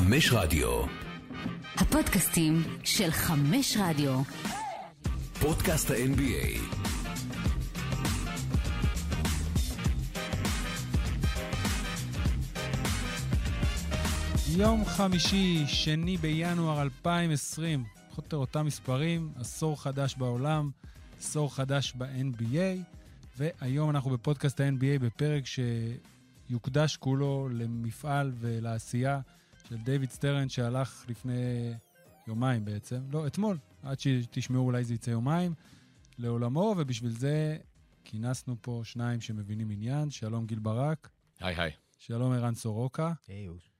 חמש רדיו. הפודקאסטים של חמש רדיו. פודקאסט ה-NBA. יום חמישי, שני בינואר 2020, פחות או יותר אותם מספרים, עשור חדש בעולם, עשור חדש ב-NBA, והיום אנחנו בפודקאסט ה-NBA בפרק שיוקדש כולו למפעל ולעשייה של דיוויד סטרן שהלך לפני יומיים בעצם, לא, אתמול, עד שתשמעו אולי זה יצא יומיים, לעולמו, ובשביל זה כינסנו פה שניים שמבינים עניין, שלום גיל ברק, היי היי. שלום ערן סורוקה. היי, אוש.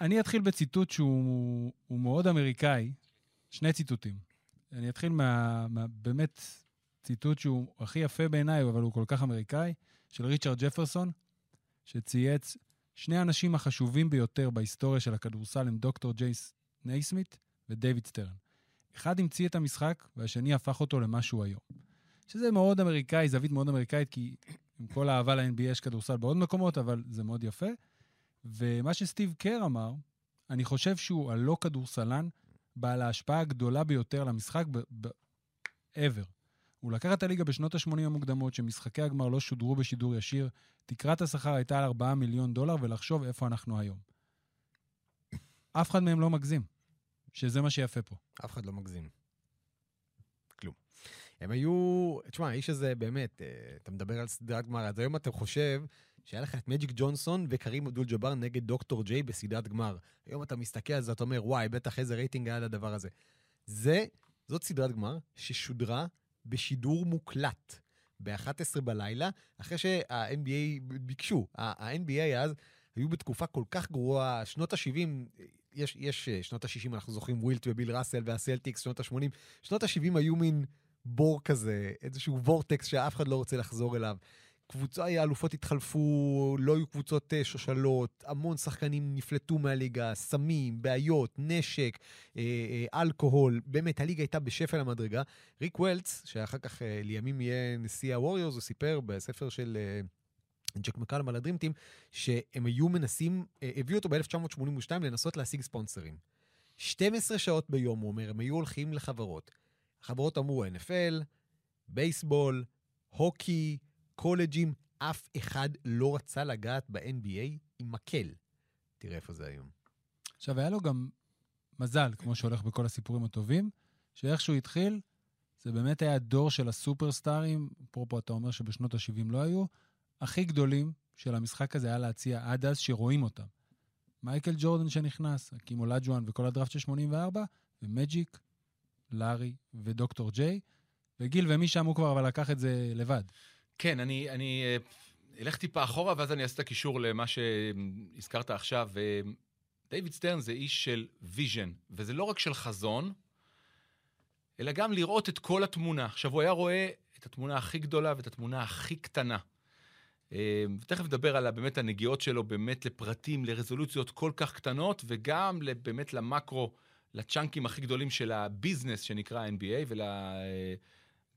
אני אתחיל בציטוט שהוא הוא מאוד אמריקאי, שני ציטוטים. אני אתחיל מה, מה באמת ציטוט שהוא הכי יפה בעיניי, אבל הוא כל כך אמריקאי, של ריצ'רד ג'פרסון, שצייץ, שני האנשים החשובים ביותר בהיסטוריה של הכדורסל הם דוקטור ג'יימס נייסמית' ודייוויד סטרן. אחד המציא את המשחק והשני הפך אותו למה שהוא היום. שזה מאוד אמריקאי, זווית מאוד אמריקאית, כי עם כל האהבה ל-NBA יש כדורסל בעוד מקומות, אבל זה מאוד יפה. ומה שסטיב קר אמר, אני חושב שהוא הלא כדורסלן בעל ההשפעה הגדולה ביותר למשחק ב- ב- ever. הוא לקח את הליגה בשנות ה-80 המוקדמות, שמשחקי הגמר לא שודרו בשידור ישיר, תקרת השכר הייתה על 4 מיליון דולר, ולחשוב איפה אנחנו היום. אף אחד מהם לא מגזים, שזה מה שיפה פה. אף אחד לא מגזים. כלום. הם היו, תשמע, האיש הזה באמת, אה, אתה מדבר על סדרת גמר, אז היום אתה חושב שהיה לך את מג'יק ג'ונסון וקרים אבדול ג'אבר נגד דוקטור ג'יי בסדרת גמר. היום אתה מסתכל על זה, אתה אומר, וואי, בטח איזה רייטינג היה לדבר הזה. זה, זאת סדרת גמר ששודרה בשידור מוקלט ב-11 בלילה, אחרי שה-NBA ביקשו. ה-NBA אז היו בתקופה כל כך גרועה, שנות ה-70, יש, יש אה, שנות ה-60, אנחנו זוכרים ווילט וביל ראסל והסלטיקס, שנות ה-80. שנות ה-70 היו מין בור כזה, איזשהו וורטקס שאף אחד לא רוצה לחזור אליו. קבוצה, האלופות התחלפו, לא היו קבוצות שושלות, המון שחקנים נפלטו מהליגה, סמים, בעיות, נשק, אה, אה, אלכוהול, באמת, הליגה הייתה בשפל המדרגה. ריק וולץ, שאחר כך אה, לימים יהיה נשיא הווריורס, הוא סיפר בספר של אה, ג'ק מקלם על הדרימטים, שהם היו מנסים, אה, הביאו אותו ב-1982 לנסות להשיג ספונסרים. 12 שעות ביום, הוא אומר, הם היו הולכים לחברות. החברות אמרו NFL, בייסבול, הוקי, קולג'ים, אף אחד לא רצה לגעת ב-NBA עם מקל. תראה איפה זה היום. עכשיו, היה לו גם מזל, כמו שהולך בכל הסיפורים הטובים, שאיכשהו התחיל, זה באמת היה הדור של הסופרסטארים, אפרופו אתה אומר שבשנות ה-70 לא היו, הכי גדולים של המשחק הזה היה להציע עד אז שרואים אותם. מייקל ג'ורדן שנכנס, הקים אולג'ואן וכל הדראפט של 84, ומג'יק, לארי ודוקטור ג'יי, וגיל ומשם הוא כבר אבל לקח את זה לבד. כן, אני, אני אה, אלך טיפה אחורה, ואז אני אעשה את הקישור למה שהזכרת עכשיו. אה, דיוויד סטרן זה איש של vision, וזה לא רק של חזון, אלא גם לראות את כל התמונה. עכשיו, הוא היה רואה את התמונה הכי גדולה ואת התמונה הכי קטנה. אה, ותכף נדבר על באמת הנגיעות שלו באמת לפרטים, לרזולוציות כל כך קטנות, וגם באמת למקרו, לצ'אנקים הכי גדולים של ה business שנקרא NBA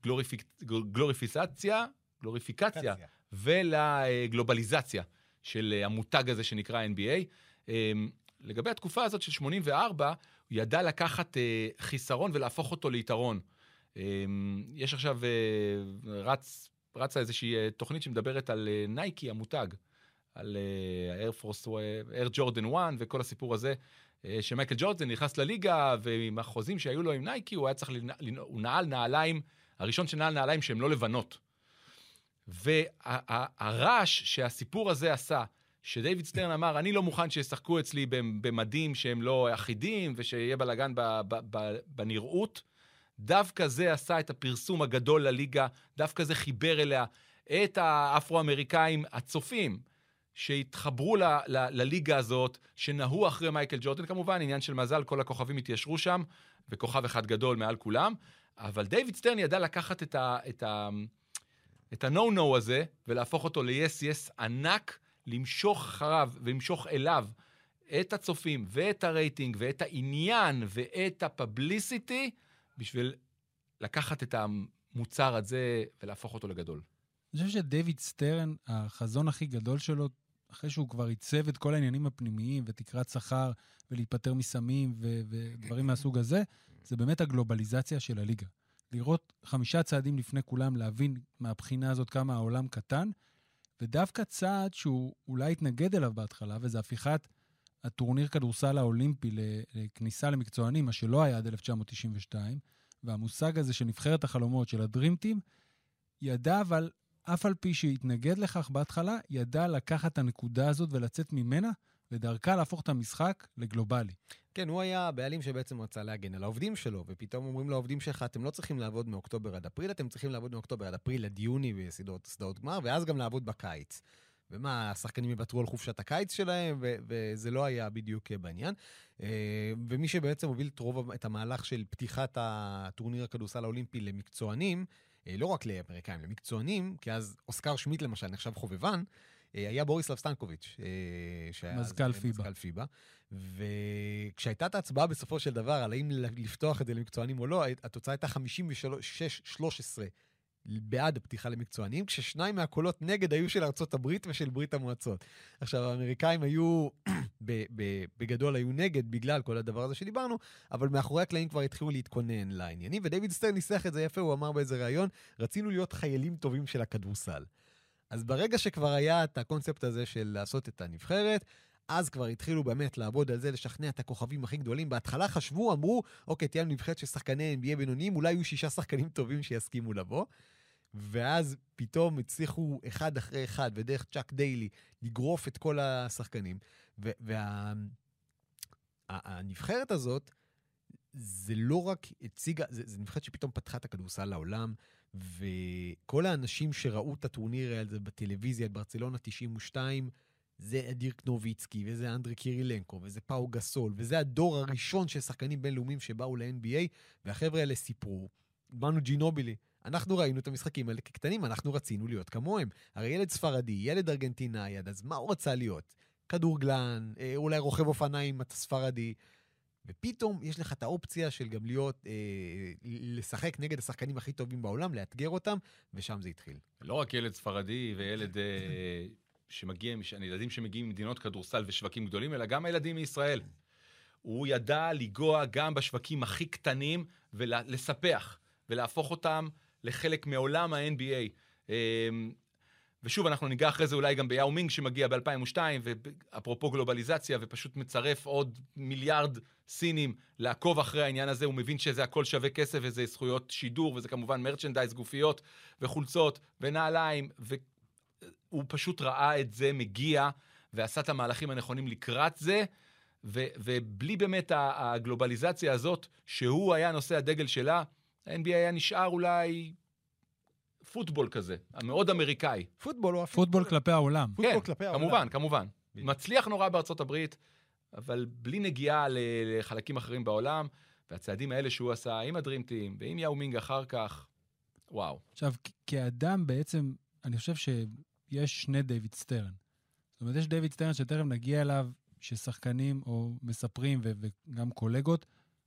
ולגלוריפיצציה, גלוריפיקציה, ולגלובליזציה של המותג הזה שנקרא NBA. לגבי התקופה הזאת של 84, הוא ידע לקחת אה, חיסרון ולהפוך אותו ליתרון. יש עכשיו, אה, רץ, רצה איזושהי אה, תוכנית שמדברת על נייקי, המותג, על אייר פורס, אייר ג'ורדן 1 וכל הסיפור הזה. שמייקל ג'ורדן נכנס לליגה, ועם החוזים שהיו לו עם נייקי, הוא היה צריך, לנ... הוא נעל נעליים, הראשון שנעל נעליים שהן לא לבנות. והרעש שהסיפור הזה עשה, שדייוויד סטרן אמר, אני לא מוכן שישחקו אצלי במדים שהם לא אחידים, ושיהיה בלאגן בנראות, דווקא זה עשה את הפרסום הגדול לליגה, דווקא זה חיבר אליה את האפרו-אמריקאים הצופים. שהתחברו ל, ל, לליגה הזאת, שנהו אחרי מייקל ג'ורדן, כמובן, עניין של מזל, כל הכוכבים התיישרו שם, וכוכב אחד גדול מעל כולם, אבל דיוויד סטרן ידע לקחת את, ה, את, ה, את ה-no-no הזה, ולהפוך אותו ל-yes-yes ענק, למשוך אחריו ולמשוך אליו את הצופים, ואת הרייטינג, ואת העניין, ואת ה publicity, בשביל לקחת את המוצר הזה ולהפוך אותו לגדול. אני חושב שדייוויד סטרן, החזון הכי גדול שלו אחרי שהוא כבר עיצב את כל העניינים הפנימיים ותקרת שכר ולהיפטר מסמים ודברים מהסוג הזה, זה באמת הגלובליזציה של הליגה. לראות חמישה צעדים לפני כולם, להבין מהבחינה הזאת כמה העולם קטן, ודווקא צעד שהוא אולי התנגד אליו בהתחלה, וזה הפיכת הטורניר כדורסל האולימפי לכניסה למקצוענים, מה שלא היה עד 1992, והמושג הזה של נבחרת החלומות, של הדרימטים, ידע אבל, אף על פי שהתנגד לכך בהתחלה, ידע לקחת את הנקודה הזאת ולצאת ממנה, ודרכה להפוך את המשחק לגלובלי. כן, הוא היה הבעלים שבעצם רצה להגן על העובדים שלו, ופתאום אומרים לעובדים שלך, אתם לא צריכים לעבוד מאוקטובר עד אפריל, אתם צריכים לעבוד מאוקטובר עד אפריל עד יוני בסדרות סדרות גמר, ואז גם לעבוד בקיץ. ומה, השחקנים יוותרו על חופשת הקיץ שלהם, ו- וזה לא היה בדיוק בעניין. אה, ומי שבעצם הוביל את רוב, את המהלך של פתיחת הטורניר הכדורסל האולימפי למקצוענים, אה, לא רק לאמריקאים, למקצוענים, כי אז אוסקר שמיט למשל נחשב חובבן, אה, היה בוריסלב סטנקוביץ', שהיה מזכ"ל פיבה. מזכ"ל פיבה. וכשהייתה את ההצבעה בסופו של דבר על האם לפתוח את זה למקצוענים או לא, התוצאה הייתה 56-13 בעד הפתיחה למקצוענים, כששניים מהקולות נגד היו של ארצות הברית ושל ברית המועצות. עכשיו, האמריקאים היו, בגדול היו נגד בגלל כל הדבר הזה שדיברנו, אבל מאחורי הקלעים כבר התחילו להתכונן לעניינים, ודייוויד סטרן ניסח את זה יפה, הוא אמר באיזה ראיון, רצינו להיות חיילים טובים של הכדורסל. אז ברגע שכבר היה את הקונספט הזה של לעשות את הנבחרת, אז כבר התחילו באמת לעבוד על זה, לשכנע את הכוכבים הכי גדולים. בהתחלה חשבו, אמרו, אוקיי, תהיה לנו נבחרת של שחקני NBA בינוניים, אולי יהיו שישה שחקנים טובים שיסכימו לבוא. ואז פתאום הצליחו אחד אחרי אחד, ודרך צ'אק דיילי, לגרוף את כל השחקנים. והנבחרת וה, הזאת, זה לא רק הציגה, זה, זה נבחרת שפתאום פתחה את הכדורסל לעולם, וכל האנשים שראו את הטורניר הזה בטלוויזיה, את ברצלונה 92, זה אדיר קנוביצקי, וזה אנדרי קירילנקו, וזה פאו גסול, וזה הדור הראשון של שחקנים בינלאומיים שבאו ל-NBA, והחבר'ה האלה סיפרו, באנו ג'ינובילי. אנחנו ראינו את המשחקים האלה כקטנים, אנחנו רצינו להיות כמוהם. הרי ילד ספרדי, ילד ארגנטינאי, אז מה הוא רצה להיות? כדורגלן, אה, אולי רוכב אופניים, אתה ספרדי. ופתאום יש לך את האופציה של גם להיות, אה, לשחק נגד השחקנים הכי טובים בעולם, לאתגר אותם, ושם זה התחיל. לא רק ילד ספרדי וילד אה, שמגיע, ילדים שמגיעים ממדינות כדורסל ושווקים גדולים, אלא גם הילדים מישראל. הוא ידע לנגוע גם בשווקים הכי קטנים ולספח, ולהפוך אותם לחלק מעולם ה-NBA. ושוב, אנחנו ניגע אחרי זה אולי גם ביאו מינג שמגיע ב-2002, ואפרופו גלובליזציה, ופשוט מצרף עוד מיליארד סינים לעקוב אחרי העניין הזה, הוא מבין שזה הכל שווה כסף וזה זכויות שידור, וזה כמובן מרצ'נדייז, גופיות וחולצות ונעליים, והוא פשוט ראה את זה מגיע, ועשה את המהלכים הנכונים לקראת זה, ו- ובלי באמת הגלובליזציה הזאת, שהוא היה נושא הדגל שלה, ה-NBA היה נשאר אולי פוטבול כזה, המאוד אמריקאי. פוטבול הוא פוטבול כלפי העולם. פוטבול כן, כלפי העולם. כמובן, כמובן. מצליח נורא בארצות הברית, אבל בלי נגיעה לחלקים אחרים בעולם, והצעדים האלה שהוא עשה עם ה Dream Team ועם יאו מינג אחר כך, וואו. עכשיו, כאדם בעצם, אני חושב שיש שני דיוויד סטרן. זאת אומרת, יש דיוויד סטרן שתכף נגיע אליו, ששחקנים או מספרים ו- וגם קולגות,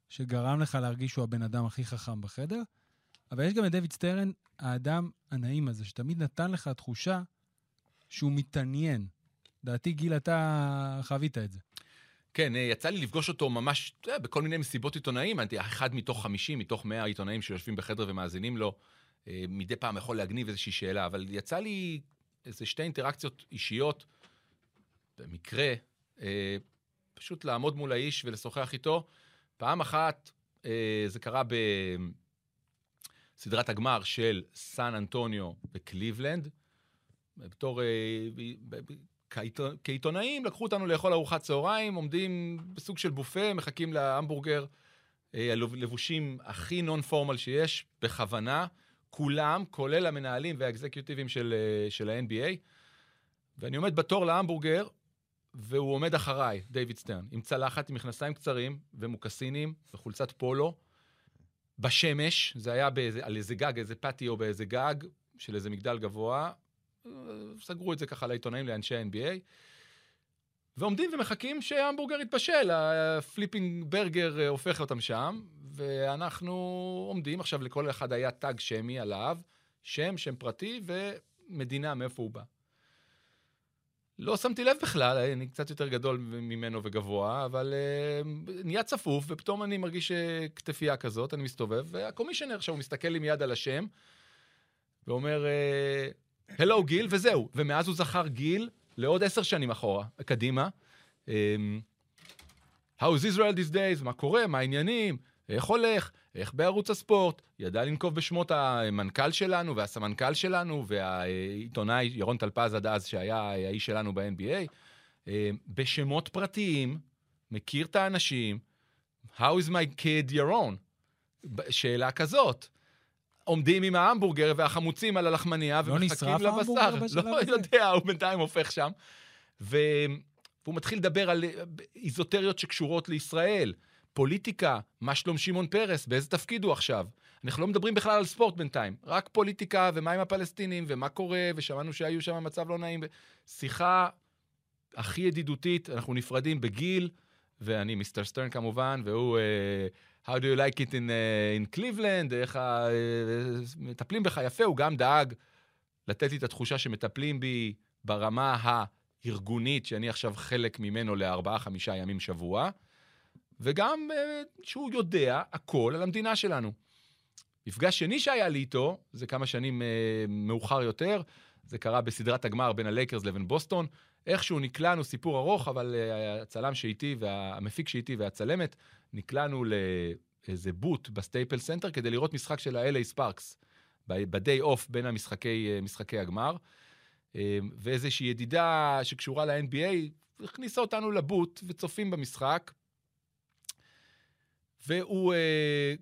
שגרם לך להרגיש שהוא הבן אדם הכי חכם בחדר, אבל יש גם את דיוויד סטרן, האדם הנעים הזה, שתמיד נתן לך תחושה שהוא מתעניין. לדעתי, גיל, אתה חווית את זה. כן, אה, יצא לי לפגוש אותו ממש, אתה יודע, בכל מיני מסיבות עיתונאים, אחד מתוך 50, מתוך 100 עיתונאים שיושבים בחדר ומאזינים לו, אה, מדי פעם יכול להגניב איזושהי שאלה, אבל יצא לי איזה שתי אינטראקציות אישיות, במקרה, אה, פשוט לעמוד מול האיש ולשוחח איתו. פעם אחת, זה קרה בסדרת הגמר של סן אנטוניו וקליבלנד, בתור... אה, כעיתונאים, לקחו אותנו לאכול ארוחת צהריים, עומדים בסוג של בופה, מחכים להמבורגר, אה, לבושים הכי נון פורמל שיש, בכוונה, כולם, כולל המנהלים והאקזקיוטיבים של, אה, של ה-NBA, ואני עומד בתור להמבורגר, והוא עומד אחריי, דיוויד סטרן, עם צלחת, עם מכנסיים קצרים ומוקסינים וחולצת פולו, בשמש, זה היה באיזה, על איזה גג, איזה פטיו באיזה גג של איזה מגדל גבוה, סגרו את זה ככה לעיתונאים, לאנשי ה-NBA, ועומדים ומחכים שההמבורגר יתבשל, ה flipping burger אה, הופך אותם שם, ואנחנו עומדים, עכשיו לכל אחד היה תג שמי עליו, שם, שם פרטי ומדינה מאיפה הוא בא. לא שמתי לב בכלל, אני קצת יותר גדול ממנו וגבוה, אבל uh, נהיה צפוף, ופתאום אני מרגיש uh, כתפייה כזאת, אני מסתובב, והקומישיונר עכשיו, מסתכל לי מיד על השם, ואומר, הלו uh, גיל, וזהו. ומאז הוא זכר גיל לעוד עשר שנים אחורה, קדימה. Um, How is Israel these days? מה קורה? מה העניינים? איך הולך? איך בערוץ הספורט? ידע לנקוב בשמות המנכ"ל שלנו והסמנכ"ל שלנו והעיתונאי ירון טלפז עד אז, שהיה האיש שלנו ב-NBA, אה, בשמות פרטיים, מכיר את האנשים, How is my kid ירון? שאלה כזאת. עומדים עם ההמבורגר והחמוצים על הלחמניה לא ומחכים לבשר. לא יודע, הוא בינתיים הופך שם. ו... והוא מתחיל לדבר על איזוטריות שקשורות לישראל. פוליטיקה, מה שלום שמעון פרס, באיזה תפקיד הוא עכשיו. אנחנו לא מדברים בכלל על ספורט בינתיים, רק פוליטיקה ומה עם הפלסטינים ומה קורה, ושמענו שהיו שם מצב לא נעים. שיחה הכי ידידותית, אנחנו נפרדים בגיל, ואני מיסטר סטרן כמובן, והוא... Uh, How do you like it in, uh, in Cleveland, איך uh, מטפלים בך יפה, הוא גם דאג לתת לי את התחושה שמטפלים בי ברמה הארגונית, שאני עכשיו חלק ממנו לארבעה-חמישה ימים שבוע. וגם אה, שהוא יודע הכל על המדינה שלנו. מפגש שני שהיה לי איתו, זה כמה שנים אה, מאוחר יותר, זה קרה בסדרת הגמר בין הלייקרס לבין בוסטון. איכשהו נקלענו, סיפור ארוך, אבל אה, הצלם שאיתי, והמפיק שאיתי והצלמת, נקלענו לאיזה booth בסטייפלס סנטר כדי לראות משחק של ה-LA ספארקס, ב-day off בין המשחקי, משחקי הגמר. ואיזושהי ידידה שקשורה ל-NBA הכניסה אותנו לבוט וצופים במשחק. והוא... Uh,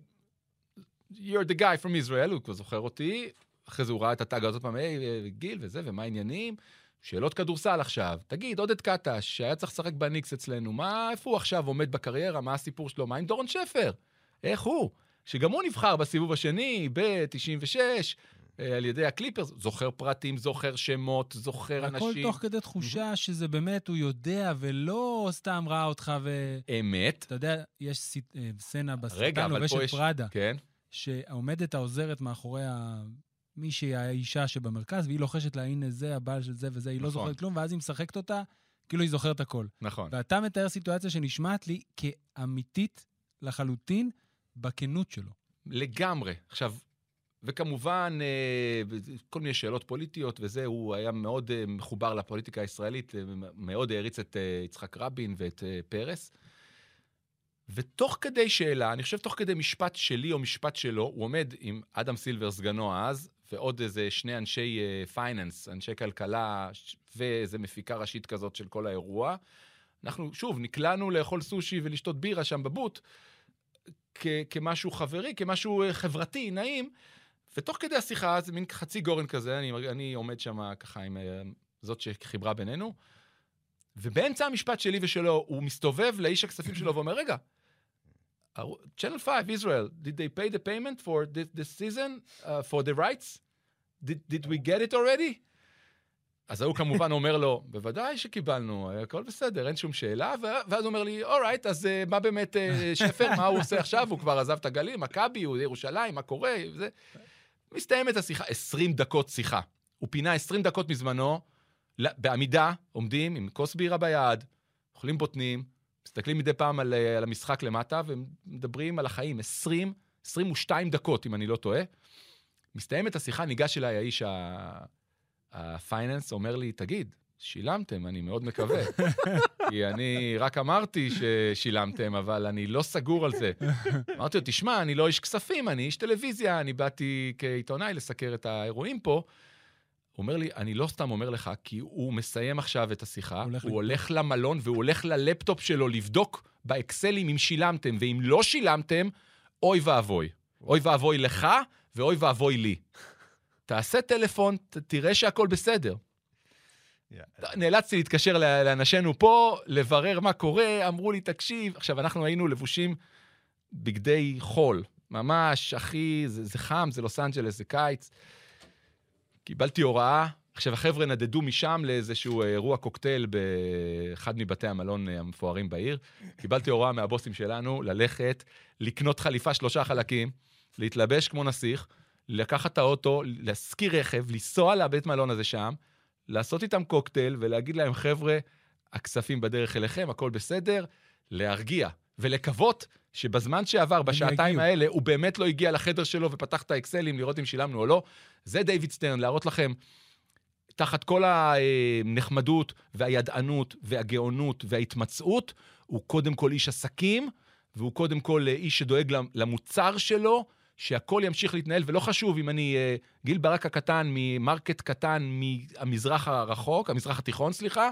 You're the guy from Israel, הוא כבר זוכר אותי. אחרי זה הוא ראה את הטאג הזאת פעם, היי, אה, גיל וזה, ומה העניינים? שאלות כדורסל עכשיו. תגיד, עודד קטש, שהיה צריך לשחק בניקס אצלנו, מה, איפה הוא עכשיו עומד בקריירה? מה הסיפור שלו? מה עם דורון שפר? איך הוא? שגם הוא נבחר בסיבוב השני, ב-96, אה, על ידי הקליפרס, זוכר פרטים, זוכר שמות, זוכר אנשים. הכל תוך כדי תחושה שזה באמת, הוא יודע, ולא סתם ראה אותך ו... אמת. אתה יודע, יש אה, סצנה בסרטן לובשת פראדה, כן. שעומדת העוזרת מאחורי ה... מישהי, האישה שבמרכז, והיא לוחשת לה, הנה זה הבעל של זה וזה, היא נכון. לא זוכרת כלום, ואז היא משחקת אותה, כאילו היא זוכרת הכל. נכון. ואתה מתאר סיטואציה שנשמעת לי כאמיתית לחלוטין בכנות שלו. לגמרי. עכשיו, וכמובן, אה, כל מיני שאלות פוליטיות וזה, הוא היה מאוד אה, מחובר לפוליטיקה הישראלית, אה, מאוד העריץ את יצחק רבין ואת פרס. ותוך כדי שאלה, אני חושב תוך כדי משפט שלי או משפט שלו, הוא עומד עם אדם סילבר, סגנו אז, ועוד איזה שני אנשי פייננס, אנשי כלכלה, ואיזה מפיקה ראשית כזאת של כל האירוע. אנחנו, שוב, נקלענו לאכול סושי ולשתות בירה שם בבוט, כ- כמשהו חברי, כמשהו חברתי, נעים. ותוך כדי השיחה, זה מין חצי גורן כזה, אני, אני עומד שם ככה עם אה, זאת שחיברה בינינו, ובאמצע המשפט שלי ושלו, הוא מסתובב לאיש הכספים שלו ואומר, רגע, Channel 5, Israel, did they pay the payment for this, this season, uh, for the rights? Did, did we get it already? אז ההוא כמובן אומר לו, בוודאי שקיבלנו, הכל בסדר, אין שום שאלה, ואז הוא אומר לי, אורייט, אז uh, מה באמת uh, שפר, מה הוא עושה עכשיו? הוא כבר עזב את הגליל, מכבי, הוא ירושלים, מה קורה? זה... מסתיימת השיחה, 20 דקות שיחה. הוא פינה 20 דקות מזמנו, בעמידה, עומדים עם כוס בירה ביד, אוכלים בוטנים, מסתכלים מדי פעם על, אה, על המשחק למטה, ומדברים על החיים. 20, 22 דקות, אם אני לא טועה. מסתיימת השיחה, ניגש אליי האיש הפייננס, אומר לי, תגיד, שילמתם, אני מאוד מקווה. כי אני רק אמרתי ששילמתם, אבל אני לא סגור על זה. אמרתי לו, תשמע, אני לא איש כספים, אני איש טלוויזיה, אני באתי כעיתונאי לסקר את האירועים פה. הוא אומר לי, אני לא סתם אומר לך, כי הוא מסיים עכשיו את השיחה, הולך, הוא הולך למלון והוא הולך ללפטופ שלו לבדוק באקסלים אם שילמתם, ואם לא שילמתם, אוי ואבוי. אוי ואבוי לך ואוי ואבוי לי. תעשה טלפון, תראה שהכל בסדר. Yeah. נאלצתי להתקשר לאנשינו פה, לברר מה קורה, אמרו לי, תקשיב, עכשיו, אנחנו היינו לבושים בגדי חול, ממש, אחי, זה, זה חם, זה לוס אנג'לס, זה קיץ. קיבלתי הוראה, עכשיו, החבר'ה נדדו משם לאיזשהו אירוע קוקטייל באחד מבתי המלון המפוארים בעיר. קיבלתי הוראה מהבוסים שלנו ללכת, לקנות חליפה שלושה חלקים, להתלבש כמו נסיך, לקחת את האוטו, להשכיר רכב, לנסוע לבית מלון הזה שם, לעשות איתם קוקטייל ולהגיד להם, חבר'ה, הכספים בדרך אליכם, הכל בסדר, להרגיע ולקוות שבזמן שעבר, בשעתיים. האלה, הוא באמת לא הגיע לחדר שלו ופתח את האקסלים לראות אם שילמנו או לא. זה דיוויד סטרן, להראות לכם, תחת כל הנחמדות והידענות והגאונות וההתמצאות, הוא קודם כל איש עסקים, והוא קודם כל איש שדואג למוצר שלו, שהכל ימשיך להתנהל, ולא חשוב אם אני אה, גיל ברק הקטן ממרקט קטן מהמזרח הרחוק, המזרח התיכון, סליחה,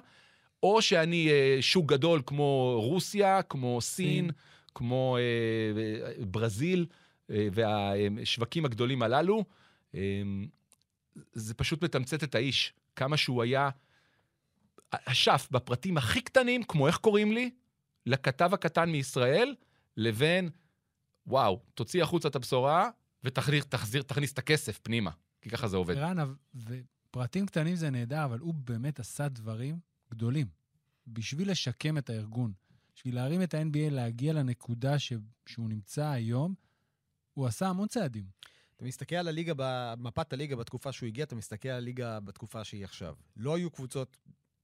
או שאני אה, שוק גדול כמו רוסיה, כמו סין, סין. כמו אה, ברזיל והשווקים הגדולים הללו. אה, זה פשוט מתמצת את האיש, כמה שהוא היה אשף בפרטים הכי קטנים, כמו איך קוראים לי, לכתב הקטן מישראל, לבין, וואו, תוציא החוצה את הבשורה ותחזיר, תחזיר, תכניס את הכסף פנימה, כי ככה זה עובד. ערן, ופרטים קטנים זה נהדר, אבל הוא באמת עשה דברים גדולים בשביל לשקם את הארגון, בשביל להרים את ה-NBA, להגיע לנקודה ש... שהוא נמצא היום, הוא עשה המון צעדים. אתה מסתכל על הליגה, במפת הליגה בתקופה שהוא הגיע, אתה מסתכל על הליגה בתקופה שהיא עכשיו. לא היו קבוצות,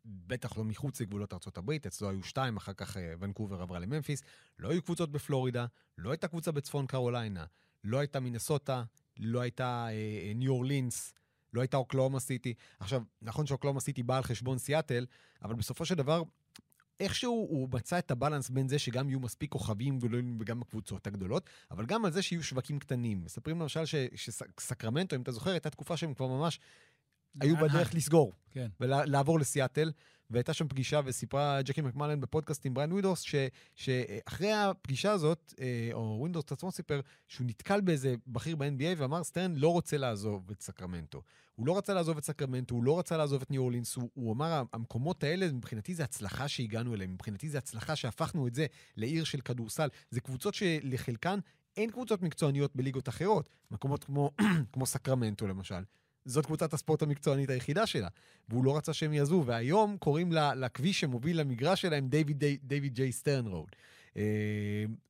בטח לא מחוץ לגבולות ארה"ב, אצלו היו שתיים, אחר כך אה, ונקובר עברה לממפיס. לא היו קבוצות בפלורידה, לא הייתה קבוצה בצפון קרוליינה, לא הייתה מינסוטה, לא הייתה אה, אה, ניו אורלינס, לא הייתה אוקלאומה סיטי. עכשיו, נכון שאוקלאומה סיטי באה על חשבון סיאטל, אבל בסופו של דבר, איכשהו הוא מצא את הבלנס בין זה שגם יהיו מספיק כוכבים גדולים וגם הקבוצות הגדולות, אבל גם על זה שיהיו שווקים קטנים. מספרים למשל שסקרמנטו, אם אתה זוכר, הייתה תקופה שהם כבר ממש היו לאן? בדרך לסגור כן. ולעבור לסיאטל, והייתה שם פגישה וסיפרה ג'קי מקמולן בפודקאסט עם בריאן ווינדהורסט, ש- שאחרי הפגישה הזאת, אה, או ווינדהורסט עצמו סיפר, שהוא נתקל באיזה בכיר ב-NBA ואמר, סטרן לא רוצה לעזוב את סקרמנטו. הוא לא רצה לעזוב את סקרמנטו, הוא לא רצה לעזוב את ניו אורלינס, הוא, הוא אמר, המקומות האלה, מבחינתי זה הצלחה שהגענו אליהם, מבחינתי זה הצלחה שהפכנו את זה לעיר של כדורסל. זה קבוצות שלחלקן אין קבוצות מקצועניות בליגות אחרות. מקומות כמו, כמו סקרמנטו למשל. זאת קבוצת הספורט המקצוענית היחידה שלה, והוא לא רצה שהם יעזבו, והיום קוראים לה, לכביש שמוביל למגרש שלהם דיוויד, די- דיוויד ג'יי סטרן Road. אה,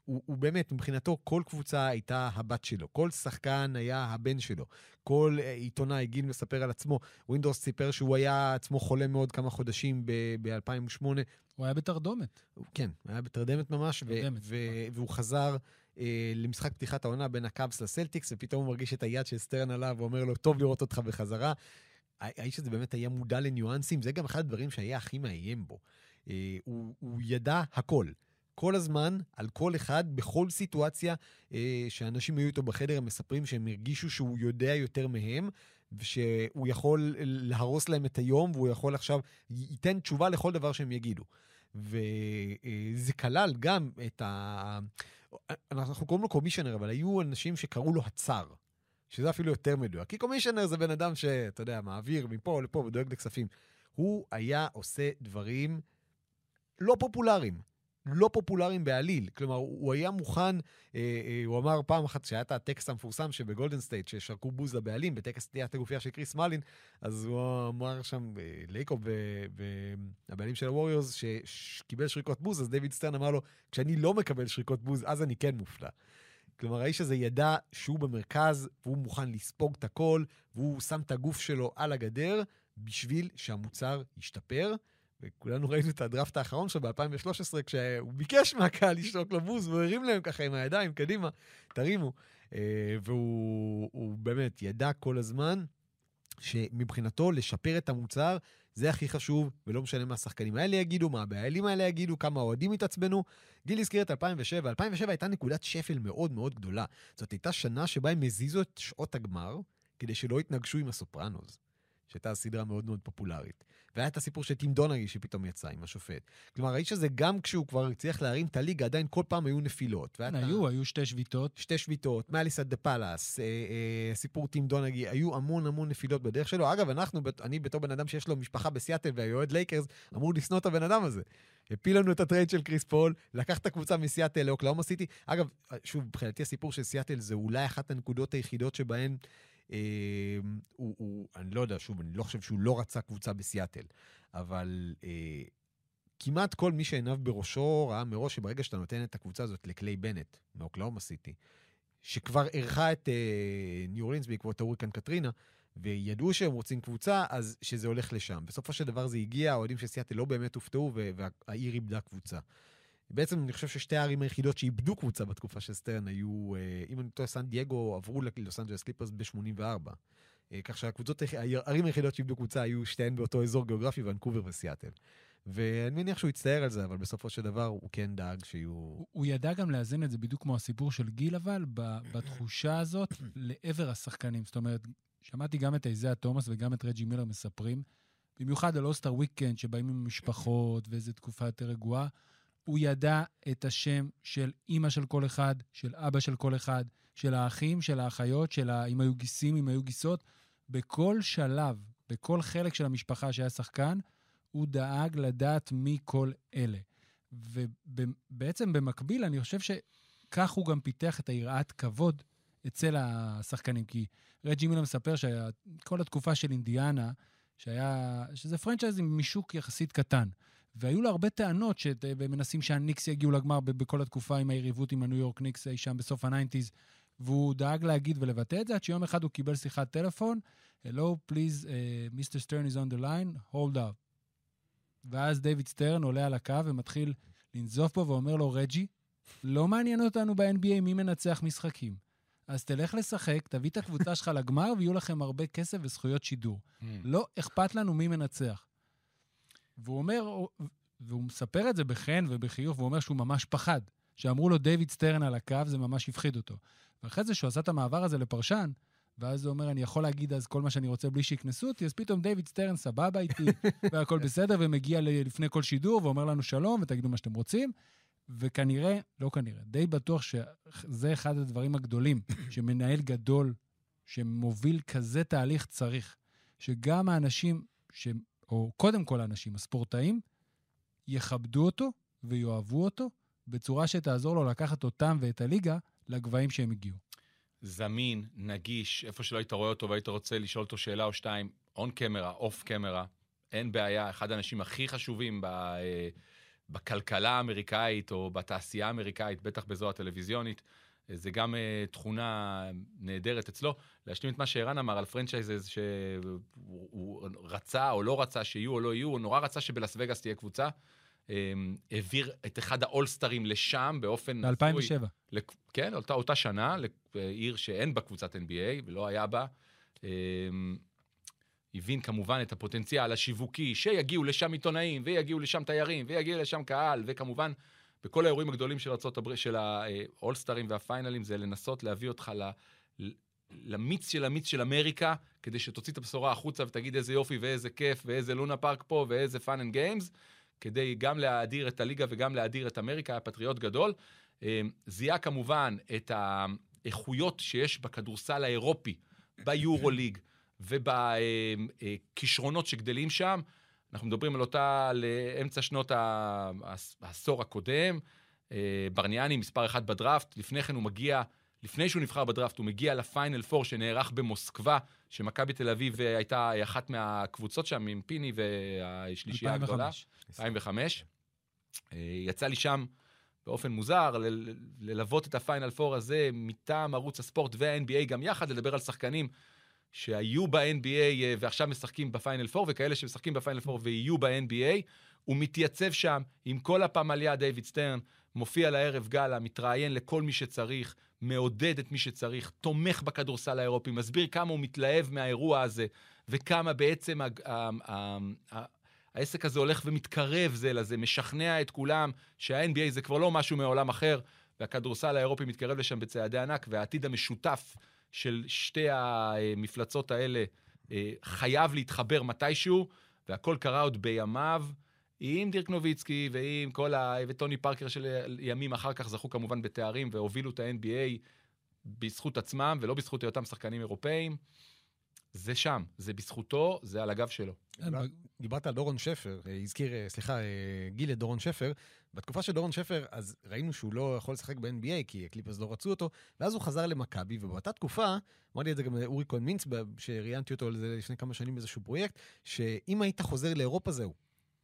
הוא, הוא באמת, מבחינתו, כל קבוצה הייתה הבת שלו, כל שחקן היה הבן שלו, כל אה, עיתונאי, גיל מספר על עצמו, ווינדהורסט סיפר שהוא היה עצמו חולה מאוד כמה חודשים ב-2008, הוא היה בתרדומת. כן, היה בתרדמת ממש, ו- תרדמת, ו- והוא חזר למשחק פתיחת העונה בין הקאבס לסלטיקס, ופתאום הוא מרגיש את היד של סטרן עליו, ואומר לו, טוב לראות אותך בחזרה. האיש הזה באמת היה מודע לניואנסים, זה גם אחד הדברים שהיה הכי מאיים בו. אה, הוא, הוא ידע הכל. כל הזמן, על כל אחד, בכל סיטואציה אה, שאנשים היו איתו בחדר, הם מספרים שהם הרגישו שהוא יודע יותר מהם, ושהוא יכול להרוס להם את היום, והוא יכול עכשיו, ייתן תשובה לכל דבר שהם יגידו. וזה כלל גם את ה... אנחנו קוראים לו קומישיונר, אבל היו אנשים שקראו לו הצר, שזה אפילו יותר מדויק. כי קומישיונר זה בן אדם שאתה יודע, מעביר מפה לפה ודואג לכספים. הוא היה עושה דברים לא פופולריים. לא פופולריים בעליל. כלומר, הוא היה מוכן, אה, אה, הוא אמר פעם אחת, שהיה את הטקס המפורסם שבגולדן סטייט, ששרקו בוז לבעלים, בטקס תליית הגופייה של קריס מלין, אז הוא אמר שם, אה, לייקוב והבעלים של הווריורס, שקיבל שריקות בוז, אז דיוויד סטרן אמר לו, כשאני לא מקבל שריקות בוז, אז אני כן מופתע. כלומר, האיש הזה ידע שהוא במרכז, והוא מוכן לספוג את הכל, והוא שם את הגוף שלו על הגדר בשביל שהמוצר ישתפר. וכולנו ראינו את הדראפט האחרון שלו ב-2013, כשהוא ביקש מהקהל לשרוק לו בוז, והוא הרים להם ככה עם הידיים, קדימה, תרימו. אה, והוא הוא באמת ידע כל הזמן שמבחינתו לשפר את המוצר זה הכי חשוב, ולא משנה מה השחקנים האלה יגידו, מה הבעלים האלה יגידו, כמה האוהדים יתעצבנו. גיל הזכיר את 2007, 2007 הייתה נקודת שפל מאוד מאוד גדולה. זאת הייתה שנה שבה הם הזיזו את שעות הגמר, כדי שלא יתנגשו עם הסופרנוס, שהייתה סדרה מאוד מאוד פופולרית. והיה את הסיפור של טים דונהי שפתאום יצא עם השופט. כלומר, האיש הזה, גם כשהוא כבר הצליח להרים את הליגה, עדיין כל פעם היו נפילות. והיה את ה- היו, היו שתי שביתות. שתי שביתות, Malice at the Palace, אה, אה, סיפור טים דונהי, היו המון המון נפילות בדרך שלו. אגב, אנחנו, אני בתור בן אדם שיש לו משפחה בסיאטל והוא אוהד לייקרס, אמור לשנוא את הבן אדם הזה. הפיל לנו את הטרייד של קריס פול, לקח את הקבוצה מסיאטל לאוקלהומה סיטי. אגב, שוב, מבחינתי הסיפור של סיאטל זה אולי אחת הנקודות היחידות שבהן, הוא, הוא, אני לא יודע, שוב, אני לא חושב שהוא לא רצה קבוצה בסיאטל, אבל אה, כמעט כל מי שעיניו בראשו ראה מראש שברגע שאתה נותן את הקבוצה הזאת לקליי בנט, מאוקלהומה סיטי, שכבר אירחה את אה, ניו אורלינס בעקבות ההוריקן קטרינה, וידעו שהם רוצים קבוצה, אז שזה הולך לשם. בסופו של דבר זה הגיע, האוהדים של סיאטל לא באמת הופתעו, וה- והעיר איבדה קבוצה. בעצם אני חושב ששתי הערים היחידות שאיבדו קבוצה בתקופה של סטרן היו, אה, אם אני טועה, סן דייגו עברו ללוס אנג'לס קליפרס ב-84. כך שהקבוצות, הערים היחידות שאיבדו קבוצה היו שתיהן באותו אזור גיאוגרפי, ואנקובר וסיאטל. ואני מניח שהוא יצטער על זה, אבל בסופו של דבר הוא כן דאג שיהיו... הוא- הוא ידע גם לאזן את זה בדיוק כמו הסיפור של גיל, אבל בתחושה הזאת לעבר השחקנים. זאת אומרת, שמעתי גם את איזאה תומאס וגם את רג'י מילר מספרים, במיוחד על אוסטר וויקנד, שבאים עם משפחות ואיזו תקופה יותר רגועה. הוא ידע את השם של אימא של כל אחד, של אבא של כל אחד, של האחים, של האחיות, של ה... אם היו גיסים, אם היו גיסות. בכל שלב, בכל חלק של המשפחה שהיה שחקן, הוא דאג לדעת מי כל אלה. ובעצם במקביל, אני חושב שכך הוא גם פיתח את היראת כבוד אצל השחקנים. כי רג'י מילר מספר שכל התקופה של אינדיאנה, שהיה, שזה franchise עם שוק יחסית קטן. והיו לו הרבה טענות שמנסים שהניקס יגיעו לגמר בכל התקופה עם היריבות עם הניו יורק ניקס אי שם בסוף ה nineties, והוא דאג להגיד ולבטא את זה, עד שיום אחד הוא קיבל שיחת טלפון, Hello, please, uh, Mr. Stern is on the line, hold up. ואז דיוויד סטרן עולה על הקו ומתחיל לנזוף בו ואומר לו, רג'י, לא מעניין אותנו ב-NBA מי מנצח משחקים. אז תלך לשחק, תביא את הקבוצה שלך לגמר ויהיו לכם הרבה כסף וזכויות שידור. לא אכפת לנו מי מנצח. והוא אומר, והוא מספר את זה בחן ובחיוך, והוא אומר שהוא ממש פחד. שאמרו לו דיוויד סטרן על הקו, זה ממש הפחיד אותו. ואחרי זה שהוא עשה את המעבר הזה לפרשן, ואז הוא אומר, אני יכול להגיד אז כל מה שאני רוצה בלי שיקנסו אותי, אז פתאום דיוויד סטרן סבבה איתי, והכל בסדר, ומגיע לפני כל שידור ואומר לנו שלום, ותגידו מה שאתם רוצים. וכנראה, לא כנראה, די בטוח שזה אחד הדברים הגדולים שמנהל גדול, שמוביל כזה תהליך צריך, שגם האנשים, ש... או קודם כל האנשים, הספורטאים, יכבדו אותו ויאהבו אותו בצורה שתעזור לו לקחת אותם ואת הליגה לגבהים שהם הגיעו. זמין, נגיש, איפה שלא היית רואה אותו והיית רוצה לשאול אותו שאלה או שתיים, און קמרה, אוף קמרה, אין בעיה, אחד האנשים הכי חשובים ב, אה, בכלכלה האמריקאית או בתעשייה האמריקאית, בטח בזו הטלוויזיונית. זה גם אה, תכונה נהדרת אצלו. להשלים את מה שערן אמר על franchises שהוא הוא רצה או לא רצה שיהיו או לא יהיו, הוא נורא רצה שבלאס וגאס תהיה קבוצה. אה, העביר את אחד האולסטרים לשם באופן... הזוי. ב-2007. לק- כן, אותה, אותה שנה, לעיר שאין בה קבוצת NBA ולא היה בה. אמ, הבין כמובן את הפוטנציאל השיווקי, שיגיעו לשם עיתונאים, ויגיעו לשם תיירים, ויגיע לשם קהל, וכמובן, בכל האירועים הגדולים של הברית, של האולסטרים והפיינלים, זה לנסות להביא אותך ל... למיץ של המיץ של אמריקה, כדי שתוציא את הבשורה החוצה ותגיד איזה יופי ואיזה כיף ואיזה לונה פארק פה ואיזה fun and games, כדי גם להאדיר את הליגה וגם להאדיר את אמריקה, היה פטריוט גדול. אה, זיהה כמובן את האיכויות שיש בכדורסל האירופי, ביורוליג ובכישרונות שגדלים שם. אנחנו מדברים על אותה לאמצע שנות העשור הקודם. אה, ברניאני מספר אחת בדראפט, לפני כן הוא מגיע, לפני שהוא נבחר בדראפט, הוא מגיע לפיינל פור שנערך במוסקבה, שמכבי תל אביב אה, הייתה אחת מהקבוצות שם, עם פיני והשלישייה הגדולה. 2005. 2005. אה, יצא לי שם באופן מוזר ללוות את הפיינל פור הזה מטעם ערוץ הספורט וה-NBA גם יחד, לדבר על שחקנים שהיו ב-NBA אה, ועכשיו משחקים בפיינל פור, וכאלה שמשחקים בפיינל פור ויהיו ב-NBA. הוא מתייצב שם עם כל הפמליה, דיוויד סטרן, מופיע לערב גאלה, מתראיין לכל מי שצריך, מעודד את מי שצריך, תומך בכדורסל האירופי, מסביר כמה הוא מתלהב מהאירוע הזה, וכמה בעצם ה- ה- ה- ה- העסק הזה הולך ומתקרב זה לזה, משכנע את כולם שה-NBA זה כבר לא משהו מעולם אחר, והכדורסל האירופי מתקרב לשם בצעדי ענק, והעתיד המשותף של שתי המפלצות האלה אה, חייב להתחבר מתישהו, והכל קרה עוד בימיו. עם דירק נוביצקי ועם כל ה... וטוני פארקר של ימים אחר כך זכו כמובן בתארים והובילו את ה-NBA בזכות עצמם ולא בזכות היותם שחקנים אירופאים. זה שם, זה בזכותו, זה על הגב שלו. דיבר- דיברת על דורון שפר, אה, הזכיר, אה, סליחה, גיל את דורון שפר. בתקופה של דורון שפר, אז ראינו שהוא לא יכול לשחק ב-NBA, כי הקליפרס לא רצו אותו, ואז הוא חזר למכבי, ובאותה תקופה, אמר לי את זה גם אורי כהן מינץ, שראיינתי אותו על זה לפני כמה שנים באיזשהו פרויקט, שאם היית חוזר לאירופה זהו.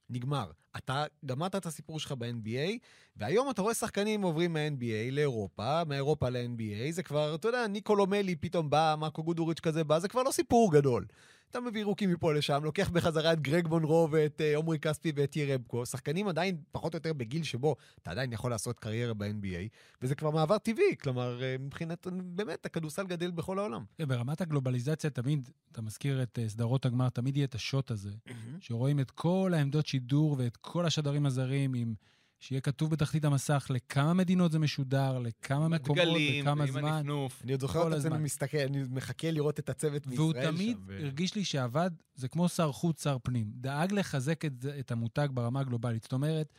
נגמר. אתה גמרת את הסיפור שלך ב-NBA, והיום אתה רואה שחקנים עוברים מה-NBA לאירופה, מאירופה ל-NBA, זה כבר, אתה יודע, ניקולו מלי פתאום בא, מרקו גודוריץ' כזה בא, זה כבר לא סיפור גדול. אתה מביא רוקים מפה לשם, לוקח בחזרה את גרג מונרו ואת אה, עומרי כספי ואת ירבקו, שחקנים עדיין פחות או יותר בגיל שבו אתה עדיין יכול לעשות קריירה ב-NBA, וזה כבר מעבר טבעי, כלומר, אה, מבחינת, באמת, הכדורסל גדל בכל העולם. כן, ברמת הגלובליזציה תמיד, אתה מזכיר את אה, סדרות הגמר, תמיד יהיה את השוט הזה, שרואים את כל העמדות שידור ואת כל השדרים הזרים עם... שיהיה כתוב בתחתית המסך לכמה מדינות זה משודר, לכמה מקומות, הדגלים, לכמה עם זמן. הנפנוף. אני עוד זוכר את הזמן. מסתכל, אני מחכה לראות את הצוות מישראל והוא שם. תמיד ו- הרגיש לי שעבד, זה כמו שר חוץ, שר פנים. דאג לחזק את, את המותג ברמה הגלובלית. זאת אומרת,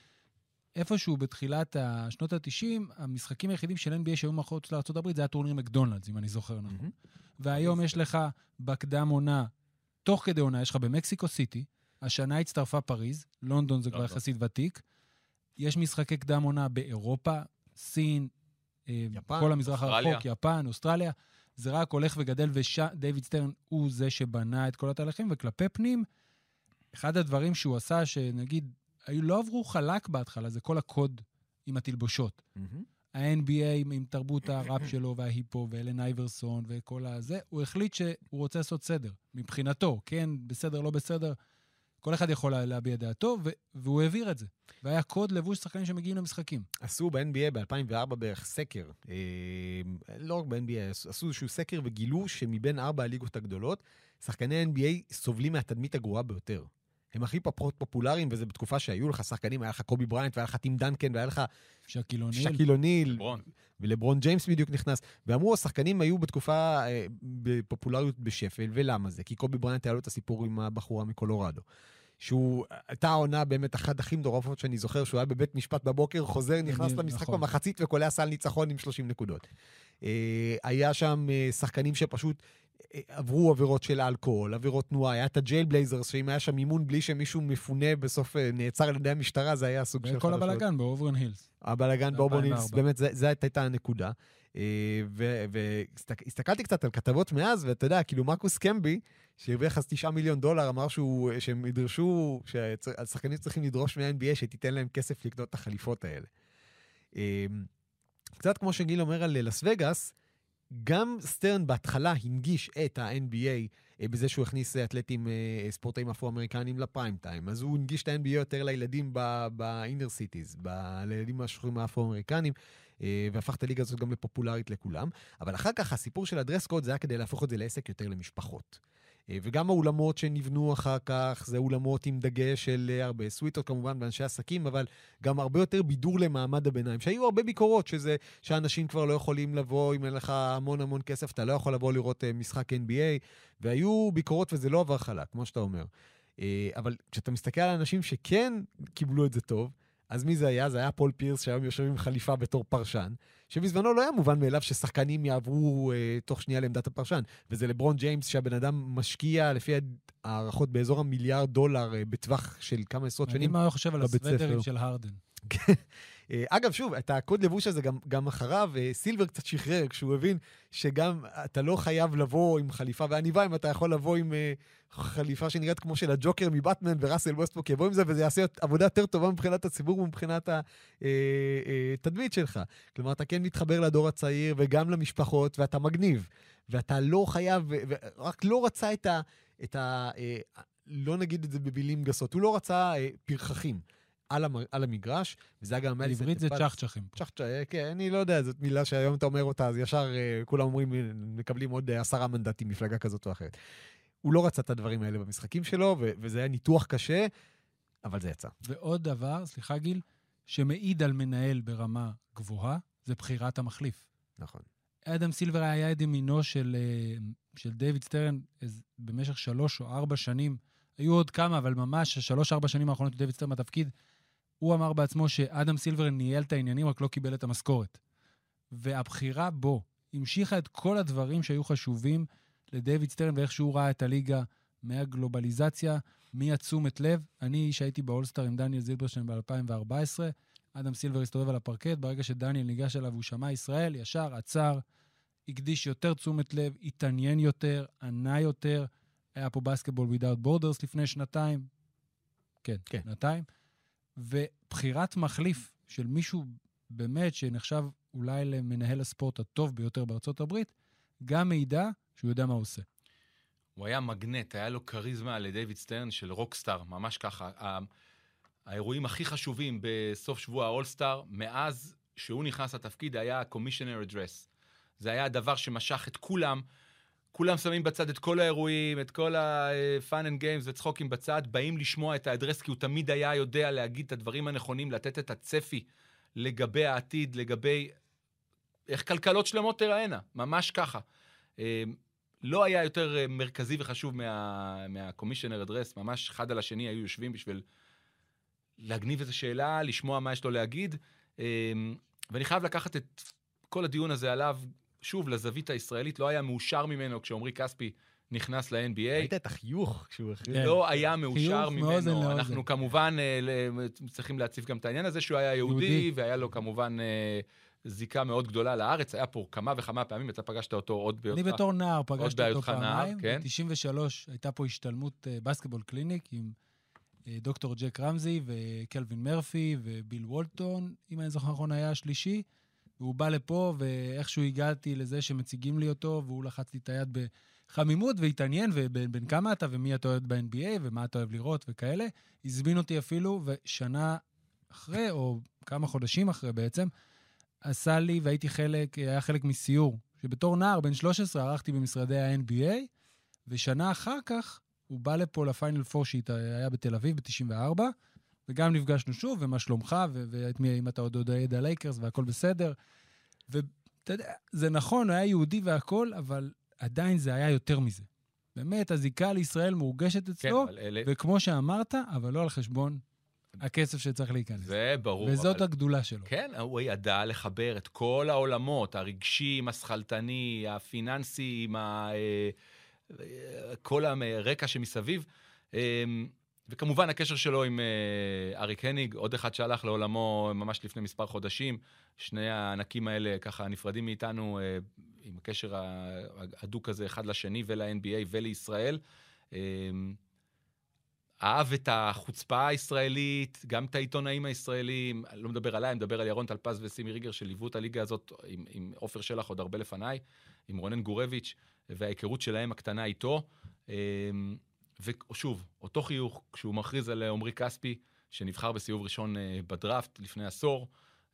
איפשהו בתחילת שנות ה-90, המשחקים היחידים של NBA שהיו מחוץ לארה"ב זה היה טורניר מקדונלדס, אם אני זוכר נכון. והיום יש לך בקדם עונה, תוך כדי עונה, יש לך במקסיקו סיטי, השנה הצטרפה פריז, לונדון זה כבר לונדון. יחסית ותיק, יש משחקי קדם עונה באירופה, סין, אה, יפן, כל המזרח אוסטרליה. הרחוק, יפן, אוסטרליה, זה רק הולך וגדל, ודייוויד סטרן הוא זה שבנה את כל התהליכים, וכלפי פנים, אחד הדברים שהוא עשה, שנגיד, לא עברו חלק בהתחלה, זה כל הקוד עם התלבושות. מהמם. ה-NBA עם תרבות הראפ שלו וההיפו ואלן אייברסון וכל הזה, הוא החליט שהוא רוצה לעשות סדר, מבחינתו, כן, בסדר, לא בסדר, כל אחד יכול לה- להביע דעתו, ו- והוא העביר את זה. והיה קוד לבוש שחקנים שמגיעים למשחקים. עשו ב-NBA ב-2004 בערך סקר, אה, לא רק ב-NBA, עשו איזשהו סקר וגילו שמבין ארבע הליגות הגדולות, שחקני NBA סובלים מהתדמית הגרועה ביותר. הם הכי פחות פופולריים, וזה בתקופה שהיו לך שחקנים, היה לך קובי בריינט, והיה לך טים דנקן, והיה לך שקיל אוניל, שקיל אוניל. ולברון ג'יימס בדיוק נכנס, ואמרו, השחקנים היו בתקופה אה, בפופולריות בשפל, ולמה זה? כי קובי בריינט היה לו את הסיפור עם הבחורה מקולורדו. שהוא, הייתה העונה באמת אחת הכי מטורפות שאני זוכר, שהוא היה בבית משפט בבוקר, חוזר, נכנס נכון. למשחק במחצית וקולע סל ניצחון עם 30 נקודות. אה, היה שם אה, שחקנים שפשוט אה, עברו עבירות של אלכוהול, עבירות תנועה, היה את ה-Jail Blazers, שאם היה שם אימון בלי שמישהו מפונה, בסוף נעצר על ידי המשטרה, זה היה סוג של וכל חדשות. הבלאגן באובורן הילס. הבלאגן ב- באובורן 2004. הילס, באמת, זאת הייתה הנקודה. והסתכלתי קצת על כתבות מאז, ואתה יודע, כאילו מרקוס קמבי, שהרוויח אז 9 מיליון דולר, אמר שהוא, שהם ידרשו, שהשחקנים צריכים לדרוש מה-NBA שתיתן להם כסף לקנות את החליפות האלה. אה, קצת כמו שגיל אומר על לס וגאס, גם סטרן בהתחלה הנגיש את ה-NBA אה, בזה שהוא הכניס אה, אתלטים, אה, ספורטאים אפרו-אמריקנים ל-prime time. אז הוא הנגיש את ה-NBA יותר לילדים ב-inner cities, לילדים השחורים האפרו-אמריקנים, אה, והפך את הליגה הזאת גם לפופולרית לכולם. אבל אחר כך הסיפור של ה-dress code זה היה כדי להפוך את זה לעסק יותר למשפחות. אה, וגם האולמות שנבנו אחר כך, זה אולמות עם דגש של אה, הרבה סוויטות כמובן באנשי עסקים, אבל גם הרבה יותר בידור למעמד הביניים, שהיו הרבה ביקורות, שזה שאנשים כבר לא יכולים לבוא, אם אין לך המון המון כסף, אתה לא יכול לבוא לראות אה, משחק NBA, והיו ביקורות וזה לא עבר חלק, כמו שאתה אומר. אה, אבל כשאתה מסתכל על אנשים שכן קיבלו את זה טוב, אז מי זה היה? זה היה פול פירס, שהיום יושב עם חליפה בתור פרשן, שבזמנו לא היה מובן מאליו ששחקנים יעברו אה, תוך שנייה לעמדת הפרשן. וזה לברון ג'יימס, שהבן אדם משקיע, לפי הערכות, באזור המיליארד דולר אה, בטווח של כמה עשרות שנים. מה הוא חושב על. הסוודרים של הרדן. אה, אגב, שוב, את הקוד לבוש הזה גם, גם אחריו, אה, סילבר קצת שחרר כשהוא הבין שגם אתה לא חייב לבוא עם חליפה ועניבה, אם אתה יכול לבוא עם אה, חליפה שנראית כמו של הג'וקר מבטמן וראסל ווסטבוק יבוא עם זה, וזה יעשה עבודה יותר טובה מבחינת הציבור ומבחינת התדמית שלך. כלומר, אתה כן מתחבר לדור הצעיר וגם למשפחות, ואתה מגניב. ואתה לא חייב, ורק לא רצה את ה... את ה לא נגיד את זה במילים גסות, הוא לא רצה פרחחים. על, המ, על המגרש, וזה היה גם... בעברית זה צ'חצ'חים. צ'חצ'ה, אה, כן, אני לא יודע, זאת מילה שהיום אתה אומר אותה, אז ישר אה, כולם אומרים, אה, מקבלים עוד עשרה מנדטים, מפלגה כזאת או אחרת. הוא לא רצה את הדברים האלה במשחקים שלו, ו- וזה היה ניתוח קשה, אבל זה יצא. ועוד דבר, סליחה גיל, שמעיד על מנהל ברמה גבוהה, זה בחירת המחליף. נכון. אדם סילבר היה יד ימינו של, של דיוויד סטרן במשך שלוש או ארבע שנים. היו עוד כמה, אבל ממש השלוש-ארבע שנים האחרונות של דיוויד סטרן בתפקיד, הוא אמר בעצמו שאדם סילבר ניהל את העניינים, רק לא קיבל את המשכורת. והבחירה בו המשיכה את כל הדברים שהיו חשובים לדיוויד סטרן ואיך שהוא ראה את הליגה מהגלובליזציה, מהתשומת לב. אני, שהייתי באולסטאר עם דניאל זילברשטיין ב-2014, אדם סילבר הסתובב על הפרקט, ברגע שדניאל ניגש אליו והוא שמע ישראל, ישר עצר, הקדיש יותר תשומת לב, התעניין יותר, ענה יותר. היה פה בסקטבול without borders לפני שנתיים. כן, כן. שנתיים. ובחירת מחליף של מישהו באמת שנחשב אולי למנהל הספורט הטוב ביותר בארצות הברית, גם מעידה שהוא יודע מה הוא עושה. הוא היה מגנט, היה לו כריזמה לדיוויד סטרן של רוקסטאר, ממש ככה. האירועים הכי חשובים בסוף שבוע האולסטאר, מאז שהוא נכנס לתפקיד, היה ה-Commissioner Address. זה היה הדבר שמשך את כולם. כולם שמים בצד את כל האירועים, את כל ה-fun and games וצחוקים בצד, באים לשמוע את ה-address, כי הוא תמיד היה יודע להגיד את הדברים הנכונים, לתת את הצפי לגבי העתיד, לגבי איך כלכלות שלמות תיראנה, ממש ככה. אה, לא היה יותר אה, מרכזי וחשוב מה- מה-Commissioner אדרס, ממש אחד על השני היו יושבים בשביל להגניב איזו שאלה, לשמוע מה יש לו להגיד. אה, ואני חייב לקחת את כל הדיון הזה עליו, שוב, לזווית הישראלית, לא היה מאושר ממנו כשעמרי כספי נכנס ל-NBA. ראית את החיוך כשהוא הכריז? כן. לא היה מאושר ממנו. לאוזן. אנחנו כמובן אה, ל- צריכים להציף גם את העניין הזה שהוא היה יהודי. והיה לו כמובן אה, זיקה מאוד גדולה לארץ. היה פה כמה וכמה פעמים, אתה פגשת אותו עוד אני בהיותך. בתור נער פגשתי אותו פעמיים. כן. ב-93 הייתה פה השתלמות אה, בסקטבול קליניק עם אה, דוקטור ג'ק רמזי וקלווין מרפי וביל וולטון, אם אני זוכר נכון, היה השלישי. והוא בא לפה, ואיכשהו הגעתי לזה שמציגים לי אותו, והוא לחץ לי את היד בחמימות והתעניין, בין כמה אתה ומי אתה אוהב ב-NBA, ומה אתה אוהב לראות וכאלה. הזמין אותי אפילו, ושנה אחרי, או כמה חודשים אחרי בעצם, עשה לי, והייתי חלק, היה חלק מסיור, שבתור נער, בן 13, ערכתי במשרדי ה-NBA, ושנה אחר כך הוא בא לפה לפיינל פור שהיה בתל אביב ב-94, וגם נפגשנו שוב, ומה שלומך, ואת מי, אם אתה עוד אוהד הלייקרס והכל בסדר. ואתה יודע, זה נכון, היה יהודי והכל, אבל עדיין זה היה יותר מזה. באמת, הזיקה לישראל מורגשת כן, אצלו, אבל אלה... וכמו שאמרת, אבל לא על חשבון הכסף שצריך להיכנס. זה ברור. וזאת אבל- הגדולה שלו. כן, הוא ידע לחבר את כל העולמות, הרגשי עם השכלתני, הפיננסי עם ה... אה, אה, כל הרקע שמסביב. וכמובן הקשר שלו עם אה, אריק הניג, עוד אחד שהלך לעולמו ממש לפני מספר חודשים. שני הענקים האלה ככה נפרדים מאיתנו אה, עם הקשר ההדוק הזה אחד לשני ול-NBA ולישראל. אה, אהב את החוצפה הישראלית, גם את העיתונאים הישראלים, לא מדבר עליי, אני מדבר על ירון טלפז וסימי ריגר שליוו את הליגה הזאת עם, עם עופר שלח עוד הרבה לפניי, עם רונן גורביץ', וההיכרות שלהם הקטנה איתו. אמ, ושוב, אותו חיוך, כשהוא מכריז על עמרי כספי, שנבחר בסיבוב ראשון אה, בדראפט לפני עשור,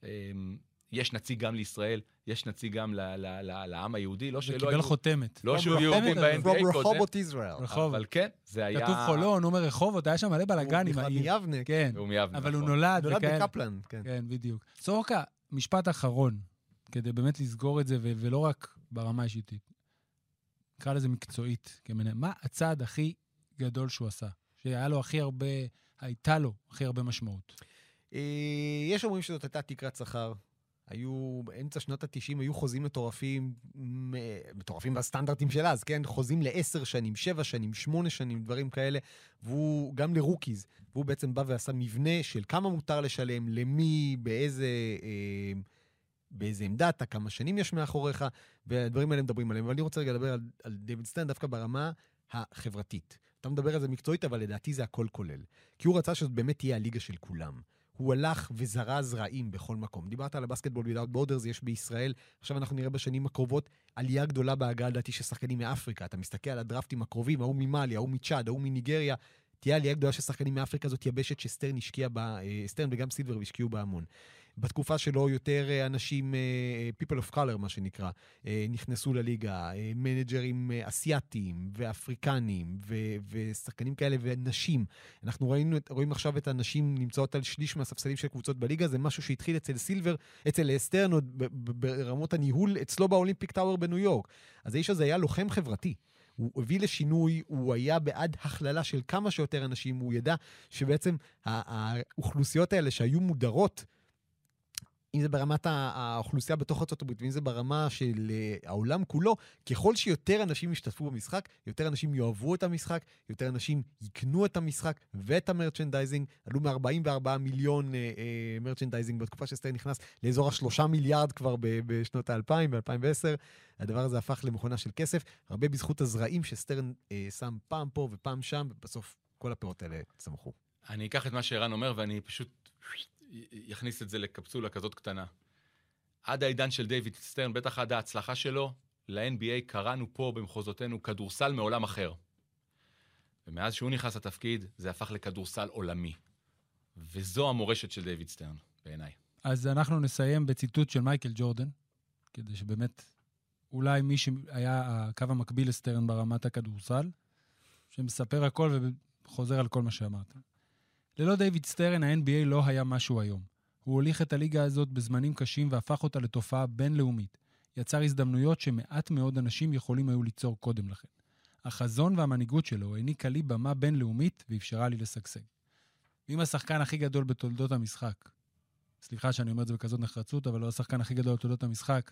אמ, יש נציג גם לישראל, יש נציג גם ל- ל- ל- לעם היהודי, לא שלא וקיבל היו... חותמת. לא שהיו יהודים רחובות, ב-NBA קודם, רחובות ישראל. רחובות. אבל כן, זה היה... כתוב חולון, הוא אומר רחובות, היה שם מלא בלאגן עם הוא העיר. בכלל מיבנה. כן, הוא מיבנה, אבל הוא נכון. נולד נולד וכאלה. בקפלן, כן. כן, בדיוק. סורוקה, משפט אחרון, כדי באמת לסגור את זה, ולא רק ברמה האישית. נקרא לזה מקצועית. מה הצעד הכי גדול שהוא עשה? שהיה לו הכי הרבה, הייתה לו הכי הרבה משמעות. אה, יש אומרים שזאת הייתה תקרת שכר. היו, באמצע שנות ה-90 היו חוזים מטורפים, מטורפים בסטנדרטים של אז, כן? חוזים לעשר שנים, שבע שנים, שמונה שנים, דברים כאלה. והוא, גם לרוקיז, והוא בעצם בא ועשה מבנה של כמה מותר לשלם, למי, באיזה... אה, באיזה עמדה אתה, כמה שנים יש מאחוריך, והדברים האלה מדברים עליהם. אבל אני רוצה רגע לדבר על, על דיוויד סטרן דווקא ברמה החברתית. אתה מדבר על זה מקצועית, אבל לדעתי זה הכל כולל. כי הוא רצה שזאת באמת תהיה הליגה של כולם. הוא הלך וזרע זרעים בכל מקום. דיברת על ה basketball without borders, יש בישראל. עכשיו אנחנו נראה בשנים הקרובות עלייה גדולה בהגעה, לדעתי, של שחקנים מאפריקה. אתה מסתכל על הדרפטים הקרובים, ההוא ממאלי, ההוא מצ'אד, ההוא מניגריה. תהיה עלייה גדולה של שחקנים מאפריקה, זאת יבשת שסטרן השקיע בה, אה, סטרן וגם סילבר השקיעו בה המון. בתקופה שלו יותר אה, אנשים, אה, people of color, מה שנקרא, אה, נכנסו לליגה, אה, מנג'רים אה, אסיאתיים ואפריקנים ו- ושחקנים כאלה ונשים. אנחנו ראינו, רואים עכשיו את הנשים נמצאות על שליש מהספסלים של קבוצות בליגה, זה משהו שהתחיל אצל סילבר, אצל סטרן עוד ברמות הניהול אצלו ב Olympic Tower בניו יורק. אז האיש הזה היה לוחם חברתי. הוא הביא לשינוי, הוא היה בעד הכללה של כמה שיותר אנשים, הוא ידע שבעצם האוכלוסיות האלה שהיו מודרות, אם זה ברמת האוכלוסייה בתוך ארצות הברית, ואם זה ברמה של אה, העולם כולו, ככל שיותר אנשים ישתתפו במשחק, יותר אנשים יאהבו את המשחק, יותר אנשים יקנו את המשחק ואת ה merchandising. עלו מ-44 מיליון אה, אה, merchandising בתקופה שסטרן נכנס לאזור השלושה מיליארד כבר בשנות ה-2000, ב-2010. הדבר הזה הפך למכונה של כסף, הרבה בזכות הזרעים שסטרן אה, שם פעם פה ופעם שם, ובסוף כל הפירות האלה צמחו. אני אקח את מה שערן אומר ואני פשוט יכניס את זה לקפסולה כזאת קטנה. עד העידן של דיוויד סטרן, בטח עד ההצלחה שלו, ל-NBA קראנו פה במחוזותינו כדורסל מעולם אחר. ומאז שהוא נכנס לתפקיד, זה הפך לכדורסל עולמי. וזו המורשת של דיוויד סטרן, בעיניי. אז אנחנו נסיים בציטוט של מייקל ג'ורדן, כדי שבאמת, אולי מי שהיה הקו המקביל לסטרן ברמת הכדורסל, שמספר הכל וחוזר על כל מה שאמרת. ללא דיוויד סטרן, ה-NBA לא היה משהו היום. הוא הוליך את הליגה הזאת בזמנים קשים והפך אותה לתופעה בינלאומית. יצר הזדמנויות שמעט מאוד אנשים יכולים היו ליצור קודם לכן. החזון והמנהיגות שלו העניקה לי במה בינלאומית ואפשרה לי לשגשג. ואם השחקן הכי גדול בתולדות המשחק, סליחה שאני אומר את זה בכזאת נחרצות, אבל לא השחקן הכי גדול בתולדות המשחק,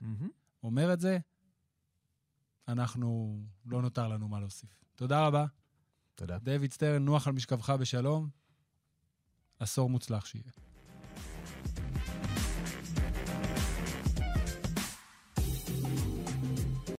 אומר את זה, אנחנו, לא נותר לנו מה להוסיף. תודה רבה. תודה. דיוויד סטרן, נוח על משכבך בשלום. עשור מוצלח שיהיה.